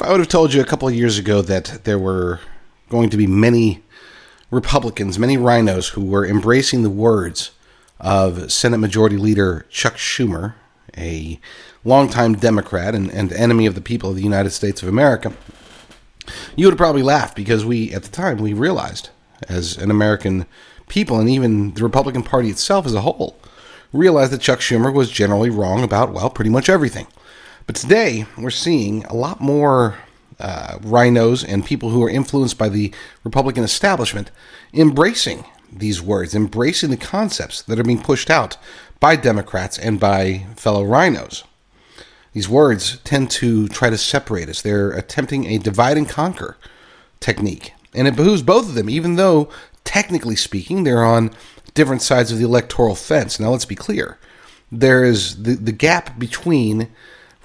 If I would have told you a couple of years ago that there were going to be many Republicans, many rhinos who were embracing the words of Senate Majority Leader Chuck Schumer, a longtime Democrat and, and enemy of the people of the United States of America, you would have probably laughed because we, at the time, we realized as an American people and even the Republican Party itself as a whole, realized that Chuck Schumer was generally wrong about, well, pretty much everything. But today, we're seeing a lot more uh, rhinos and people who are influenced by the Republican establishment embracing these words, embracing the concepts that are being pushed out by Democrats and by fellow rhinos. These words tend to try to separate us. They're attempting a divide and conquer technique. And it behooves both of them, even though, technically speaking, they're on different sides of the electoral fence. Now, let's be clear. There is the, the gap between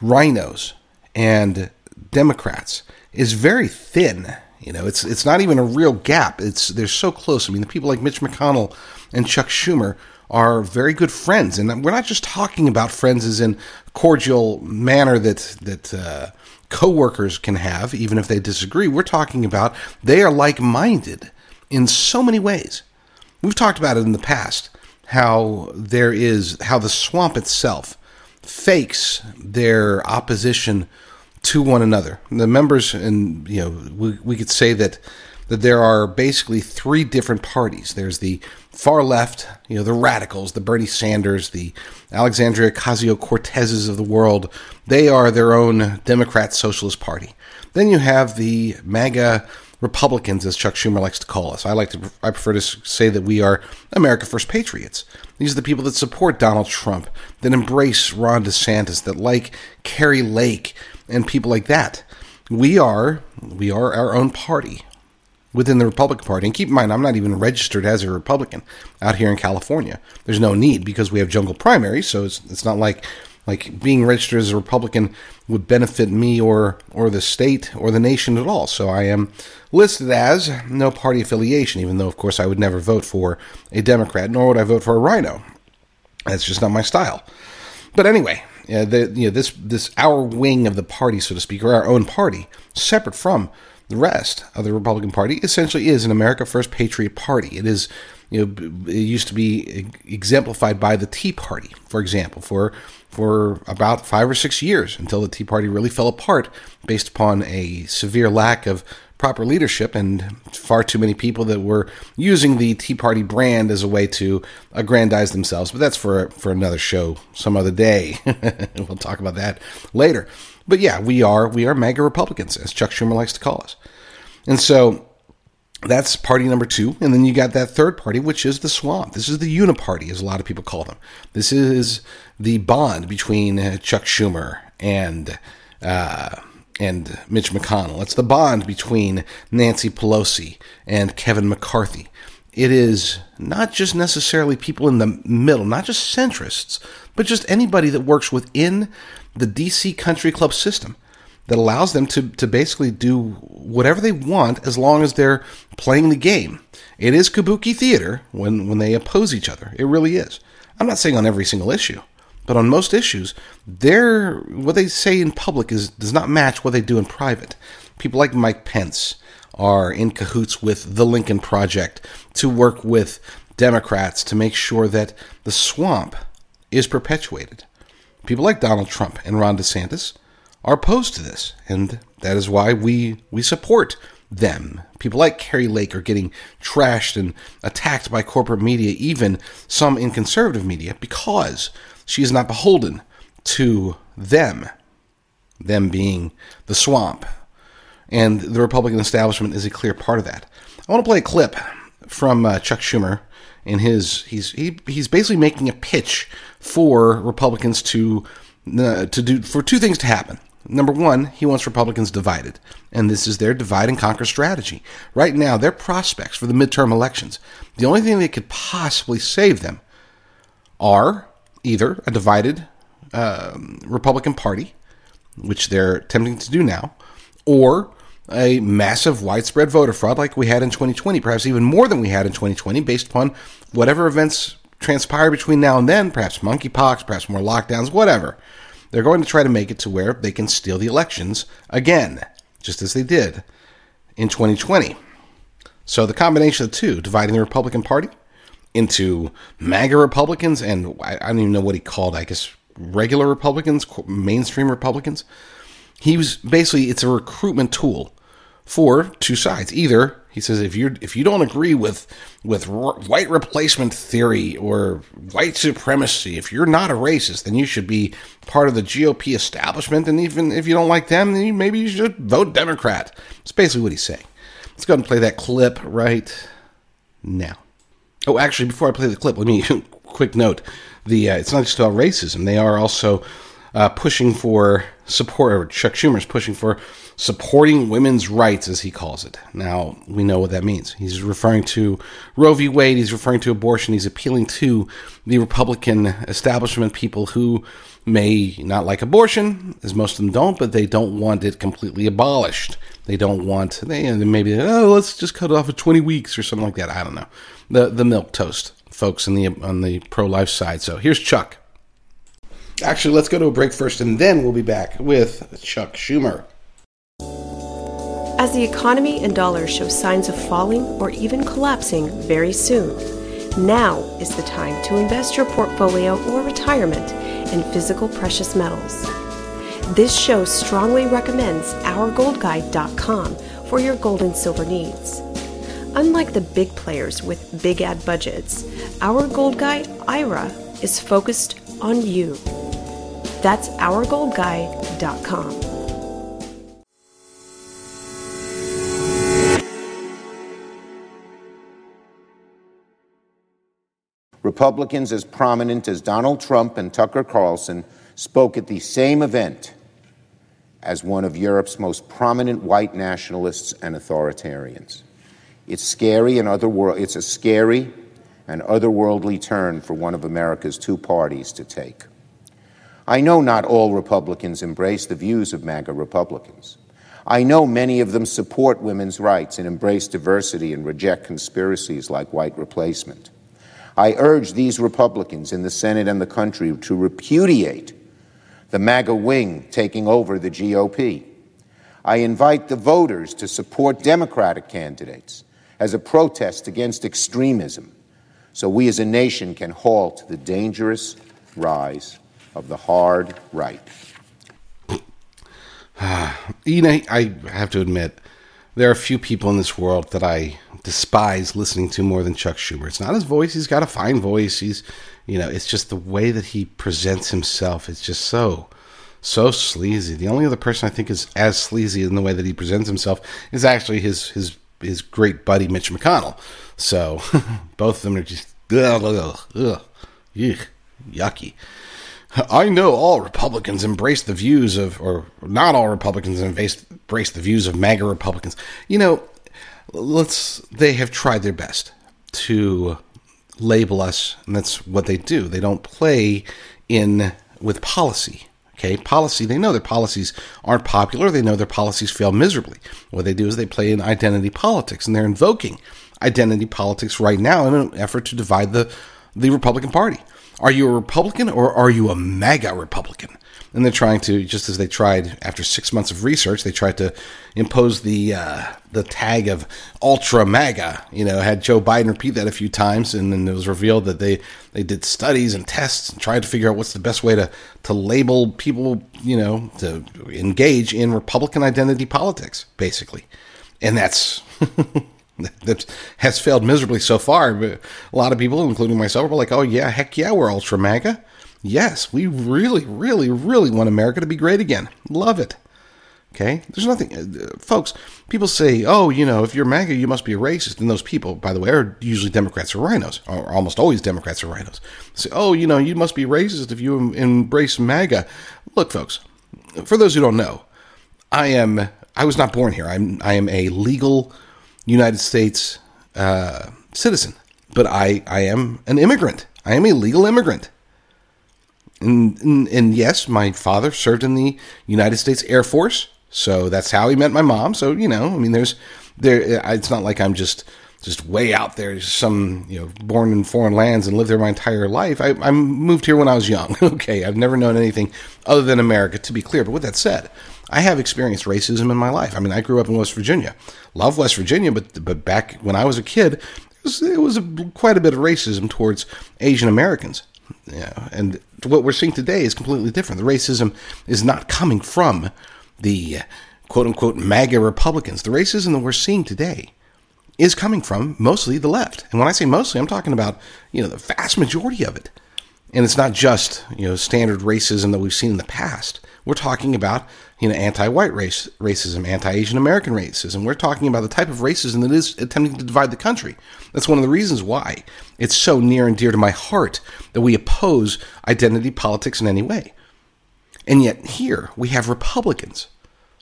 rhinos and Democrats is very thin. You know, it's it's not even a real gap. It's they're so close. I mean, the people like Mitch McConnell and Chuck Schumer are very good friends, and we're not just talking about friends as in cordial manner that that uh, coworkers can have, even if they disagree. We're talking about they are like minded in so many ways. We've talked about it in the past how there is how the swamp itself fakes their opposition to one another. The members, and you know, we, we could say that that there are basically three different parties. There's the far left, you know, the radicals, the Bernie Sanders, the Alexandria Ocasio Cortezes of the world. They are their own Democrat Socialist Party. Then you have the MAGA Republicans, as Chuck Schumer likes to call us. I like to, I prefer to say that we are America First Patriots. These are the people that support Donald Trump, that embrace Ron DeSantis, that like Kari Lake, and people like that. We are we are our own party within the Republican Party. And keep in mind, I'm not even registered as a Republican out here in California. There's no need because we have jungle primaries, so it's it's not like like being registered as a Republican would benefit me or or the state or the nation at all. So I am listed as no party affiliation, even though of course I would never vote for a Democrat, nor would I vote for a rhino. That's just not my style. But anyway, uh, the, you know, this this our wing of the party, so to speak, or our own party, separate from the rest of the Republican Party, essentially is an America First Patriot Party. It is, you know, it used to be exemplified by the Tea Party, for example, for for about five or six years until the Tea Party really fell apart based upon a severe lack of proper leadership and far too many people that were using the Tea Party brand as a way to aggrandize themselves. But that's for for another show, some other day. we'll talk about that later. But yeah, we are we are MAGA Republicans, as Chuck Schumer likes to call us, and so. That's party number two. And then you got that third party, which is the swamp. This is the uniparty, as a lot of people call them. This is the bond between Chuck Schumer and uh, and Mitch McConnell. It's the bond between Nancy Pelosi and Kevin McCarthy. It is not just necessarily people in the middle, not just centrists, but just anybody that works within the DC Country Club system that allows them to, to basically do whatever they want as long as they're playing the game. It is kabuki theater when, when they oppose each other. It really is. I'm not saying on every single issue. But on most issues, their what they say in public is does not match what they do in private. People like Mike Pence are in cahoots with the Lincoln Project to work with Democrats to make sure that the swamp is perpetuated. People like Donald Trump and Ron DeSantis are opposed to this, and that is why we we support them. People like Kari Lake are getting trashed and attacked by corporate media, even some in conservative media, because she is not beholden to them, them being the swamp. And the Republican establishment is a clear part of that. I want to play a clip from uh, Chuck Schumer in his he's he, he's basically making a pitch for Republicans to uh, to do for two things to happen. Number one, he wants Republicans divided, and this is their divide and conquer strategy. Right now, their prospects for the midterm elections, the only thing that could possibly save them are either a divided um, Republican Party, which they're attempting to do now, or a massive widespread voter fraud like we had in 2020, perhaps even more than we had in 2020, based upon whatever events transpire between now and then, perhaps monkeypox, perhaps more lockdowns, whatever. They're going to try to make it to where they can steal the elections again. just as they did in 2020. So the combination of the two, dividing the Republican Party into MAGA Republicans and I don't even know what he called, I guess regular Republicans, mainstream Republicans. He was basically it's a recruitment tool for two sides. Either he says if you if you don't agree with with white replacement theory or white supremacy, if you're not a racist, then you should be part of the GOP establishment. And even if you don't like them, then you, maybe you should vote Democrat. It's basically what he's saying. Let's go ahead and play that clip right now. Oh, actually, before I play the clip, let me quick note: the uh, it's not just about racism; they are also uh, pushing for support. Or Chuck Schumer's pushing for supporting women's rights, as he calls it. Now, we know what that means. He's referring to Roe v. Wade, he's referring to abortion, he's appealing to the Republican establishment people who may not like abortion, as most of them don't, but they don't want it completely abolished. They don't want, they maybe, oh, let's just cut it off at 20 weeks or something like that. I don't know. The, the milquetoast folks on the, on the pro life side. So here's Chuck. Actually, let's go to a break first, and then we'll be back with Chuck Schumer. As the economy and dollars show signs of falling or even collapsing very soon, now is the time to invest your portfolio or retirement in physical precious metals. This show strongly recommends OurGoldGuide.com for your gold and silver needs. Unlike the big players with big ad budgets, Our Gold Guide IRA is focused on you. That's OurGoldGuide.com. Republicans as prominent as Donald Trump and Tucker Carlson spoke at the same event as one of Europe's most prominent white nationalists and authoritarians. It's scary and otherworld, it's a scary and otherworldly turn for one of America's two parties to take. I know not all Republicans embrace the views of MAGA Republicans. I know many of them support women's rights and embrace diversity and reject conspiracies like white replacement. I urge these Republicans in the Senate and the country to repudiate the MAGA wing taking over the GOP. I invite the voters to support Democratic candidates as a protest against extremism so we as a nation can halt the dangerous rise of the hard right. you know, I have to admit, there are a few people in this world that I despise listening to more than Chuck Schumer. It's not his voice; he's got a fine voice. He's, you know, it's just the way that he presents himself. It's just so, so sleazy. The only other person I think is as sleazy in the way that he presents himself is actually his his his great buddy Mitch McConnell. So both of them are just ugh, ugh, ugh, yucky. I know all Republicans embrace the views of, or not all Republicans embrace, the views of MAGA Republicans. You know, let's, they have tried their best to label us, and that's what they do. They don't play in with policy. Okay, policy, they know their policies aren't popular. They know their policies fail miserably. What they do is they play in identity politics, and they're invoking identity politics right now in an effort to divide the, the Republican Party. Are you a Republican or are you a MAGA Republican? And they're trying to, just as they tried after six months of research, they tried to impose the uh, the tag of ultra MAGA. You know, had Joe Biden repeat that a few times, and then it was revealed that they they did studies and tests and tried to figure out what's the best way to to label people, you know, to engage in Republican identity politics, basically. And that's that has failed miserably so far. A lot of people, including myself, are like, "Oh yeah, heck yeah, we're ultra MAGA. Yes, we really, really, really want America to be great again. Love it." Okay, there's nothing, uh, folks. People say, "Oh, you know, if you're MAGA, you must be a racist." And those people, by the way, are usually Democrats or rhinos, or almost always Democrats or rhinos. Say, "Oh, you know, you must be racist if you embrace MAGA." Look, folks, for those who don't know, I am. I was not born here. I'm. I am a legal United States uh, citizen, but I, I am an immigrant. I am a legal immigrant. And, and, and, yes, my father served in the United States Air Force, so that's how he met my mom. So you know, I mean, there's there. It's not like I'm just just way out there, some you know, born in foreign lands and lived there my entire life. I, I moved here when I was young. okay, I've never known anything other than America, to be clear. But with that said, I have experienced racism in my life. I mean, I grew up in West Virginia, love West Virginia, but but back when I was a kid, it was, it was a, quite a bit of racism towards Asian Americans. Yeah, and what we're seeing today is completely different. The racism is not coming from the uh, quote unquote MAGA Republicans. The racism that we're seeing today is coming from mostly the left. And when I say mostly, I'm talking about, you know, the vast majority of it. And it's not just, you know, standard racism that we've seen in the past. We're talking about, you know, anti-white race racism, anti-Asian American racism. We're talking about the type of racism that is attempting to divide the country. That's one of the reasons why it's so near and dear to my heart that we oppose identity politics in any way. And yet here we have Republicans,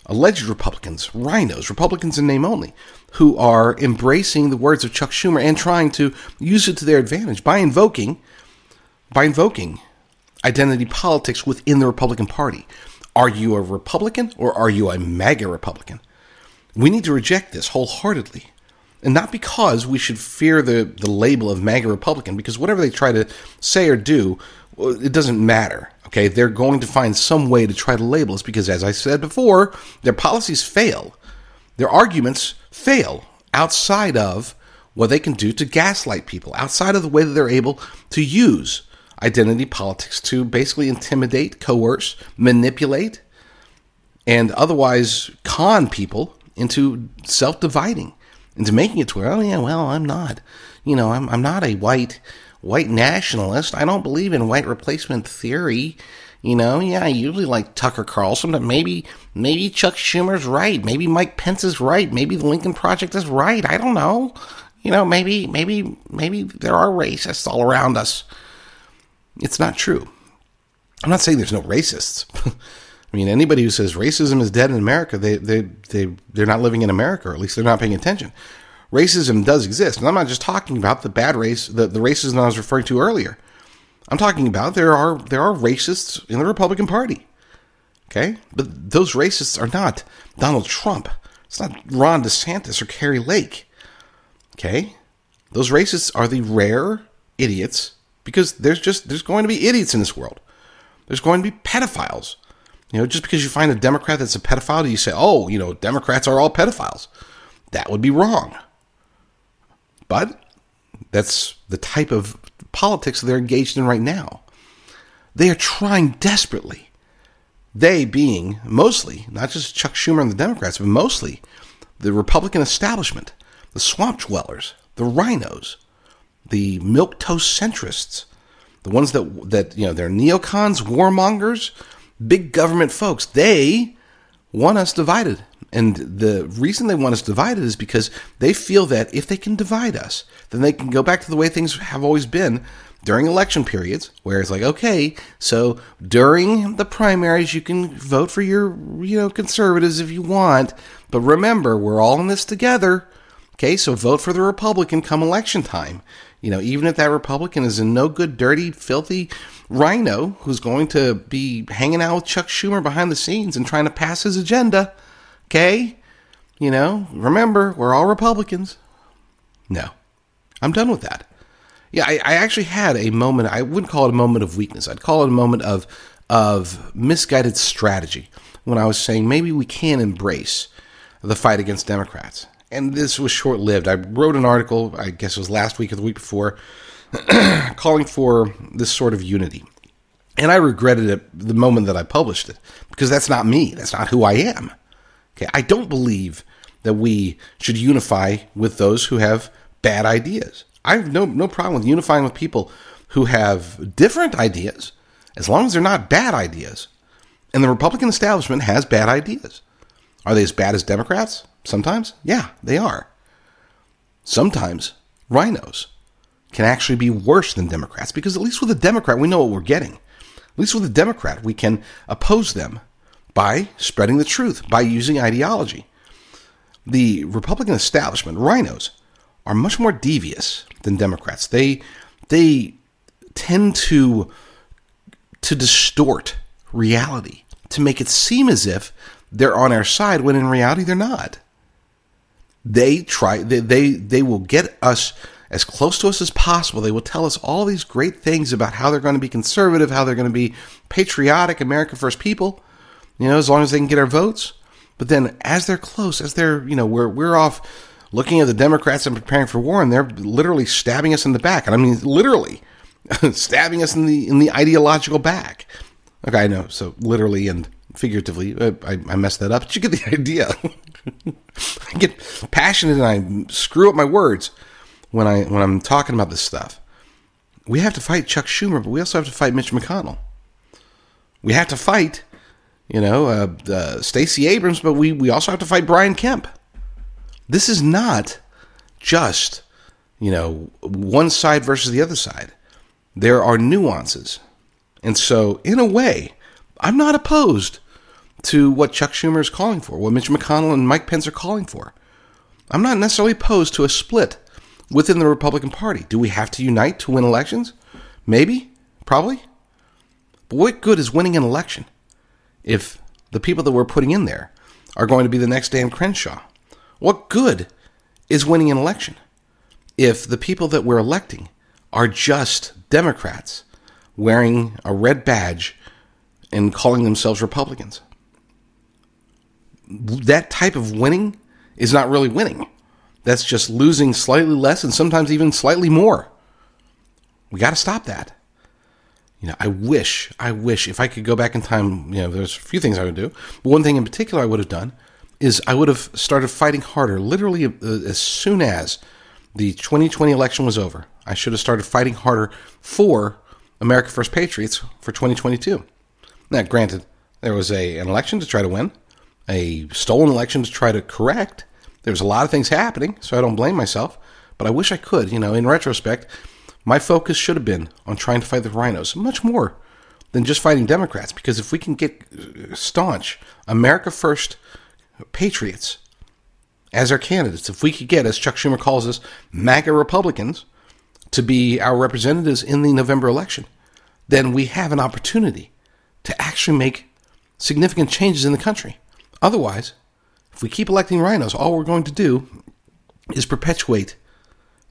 alleged Republicans, rhinos, Republicans in name only, who are embracing the words of Chuck Schumer and trying to use it to their advantage by invoking by invoking identity politics within the Republican Party. Are you a Republican or are you a MAGA Republican? We need to reject this wholeheartedly. And not because we should fear the, the label of MAGA Republican, because whatever they try to say or do, uh, it doesn't matter. Okay, they're going to find some way to try to label us because, as I said before, their policies fail. Their arguments fail outside of what they can do to gaslight people, outside of the way that they're able to use identity politics to basically intimidate, coerce, manipulate, and otherwise con people into self dividing, into making it to where, oh yeah, well, I'm not, you know, I'm, I'm not a white white nationalist. I don't believe in white replacement theory. You know, yeah, I usually like Tucker Carlson, but maybe maybe Chuck Schumer's right. Maybe Mike Pence is right. Maybe the Lincoln Project is right. I don't know. You know, maybe maybe maybe there are racists all around us. It's not true. I'm not saying there's no racists. I mean, anybody who says racism is dead in America, they, they, they, they're not living in America, or at least they're not paying attention. Racism does exist. And I'm not just talking about the bad race, the, the racism I was referring to earlier. I'm talking about there are there are racists in the Republican Party. Okay? But those racists are not Donald Trump. It's not Ron DeSantis or Kari Lake. Okay? Those racists are the rare idiots because there's just there's going to be idiots in this world. There's going to be pedophiles. You know, just because you find a Democrat that's a pedophile, you say, "Oh, you know, Democrats are all pedophiles." That would be wrong. But that's the type of politics they're engaged in right now. They are trying desperately. They being mostly, not just Chuck Schumer and the Democrats, but mostly the Republican establishment, the swamp dwellers, the RINOs, the milquetoast centrists, the ones that that you know they're neocons, warmongers, big government folks. They want us divided. And the reason they want us divided is because they feel that if they can divide us, then they can go back to the way things have always been during election periods, where it's like, okay, so during the primaries, you can vote for your, you know, conservatives if you want, but remember, we're all in this together. Okay, so vote for the Republican come election time. You know, even if that Republican is a no good, dirty, filthy rhino who's going to be hanging out with Chuck Schumer behind the scenes and trying to pass his agenda, okay? You know, remember, we're all Republicans. No, I'm done with that. Yeah, I, I actually had a moment, I wouldn't call it a moment of weakness, I'd call it a moment of, of misguided strategy when I was saying maybe we can embrace the fight against Democrats and this was short lived. I wrote an article, I guess it was last week or the week before, calling for this sort of unity. And I regretted it the moment that I published it because that's not me. That's not who I am. Okay, I don't believe that we should unify with those who have bad ideas. I have no no problem with unifying with people who have different ideas as long as they're not bad ideas. And the Republican establishment has bad ideas. Are they as bad as Democrats? Sometimes, yeah, they are. Sometimes rhinos can actually be worse than Democrats because at least with a Democrat, we know what we're getting. At least with a Democrat, we can oppose them by spreading the truth, by using ideology. The Republican establishment, rhinos, are much more devious than Democrats. They they tend to to distort reality to make it seem as if they're on our side when in reality they're not they try they, they they will get us as close to us as possible. They will tell us all these great things about how they're going to be conservative, how they're going to be patriotic, America First people. you know, as long as they can get our votes. But then as they're close, as they're, you know, we're, we're off looking at the Democrats and preparing for war, and they're literally stabbing us in the back. And I mean, literally stabbing us in the, in the ideological back. Okay, I know. So literally and figuratively, uh, I, I messed that up, but you get the idea. I get passionate and I screw up my words when I when I'm talking about this stuff. We have to fight Chuck Schumer, but we also have to fight Mitch McConnell. We have to fight, you know, uh, uh, Stacey Abrams, but we we also have to fight Brian Kemp. This is not just, you know, one side versus the other side. There are nuances. And so, in a way, I'm not opposed to what Chuck Schumer is calling for, what Mitch McConnell and Mike Pence are calling for. I'm not necessarily opposed to a split within the Republican Party. Do we have to unite to win elections? Maybe, probably. But what good is winning an election if the people that we're putting in there are going to be the next Dan Crenshaw? What good is winning an election if the people that we're electing are just Democrats wearing a red badge and calling themselves Republicans? That type of winning is not really winning. That's just losing slightly less and sometimes even slightly more. We got to stop that. You know, I wish, I wish if I could go back in time, you know, there's a few things I would do. But one thing in particular I would have done is I would have started fighting harder literally uh, as soon as the 2020 election was over. I should have started fighting harder for America First Patriots for 2022. Now, granted, there was a, an election to try to win, a stolen election to try to correct, there was a lot of things happening, so I don't blame myself. But I wish I could. You know, in retrospect, my focus should have been on trying to fight the rhinos much more than just fighting Democrats. Because if we can get uh, staunch America First patriots as our candidates, if we could get, as Chuck Schumer calls us, MAGA Republicans to be our representatives in the November election, then we have an opportunity to actually make significant changes in the country. Otherwise, if we keep electing rhinos, all we're going to do is perpetuate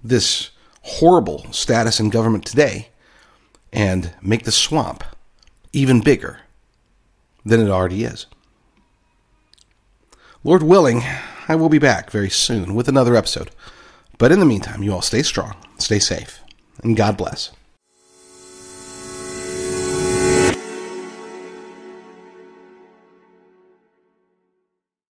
this horrible status in government today and make the swamp even bigger than it already is. Lord willing, I will be back very soon with another episode. But in the meantime, you all stay strong, stay safe, and God bless.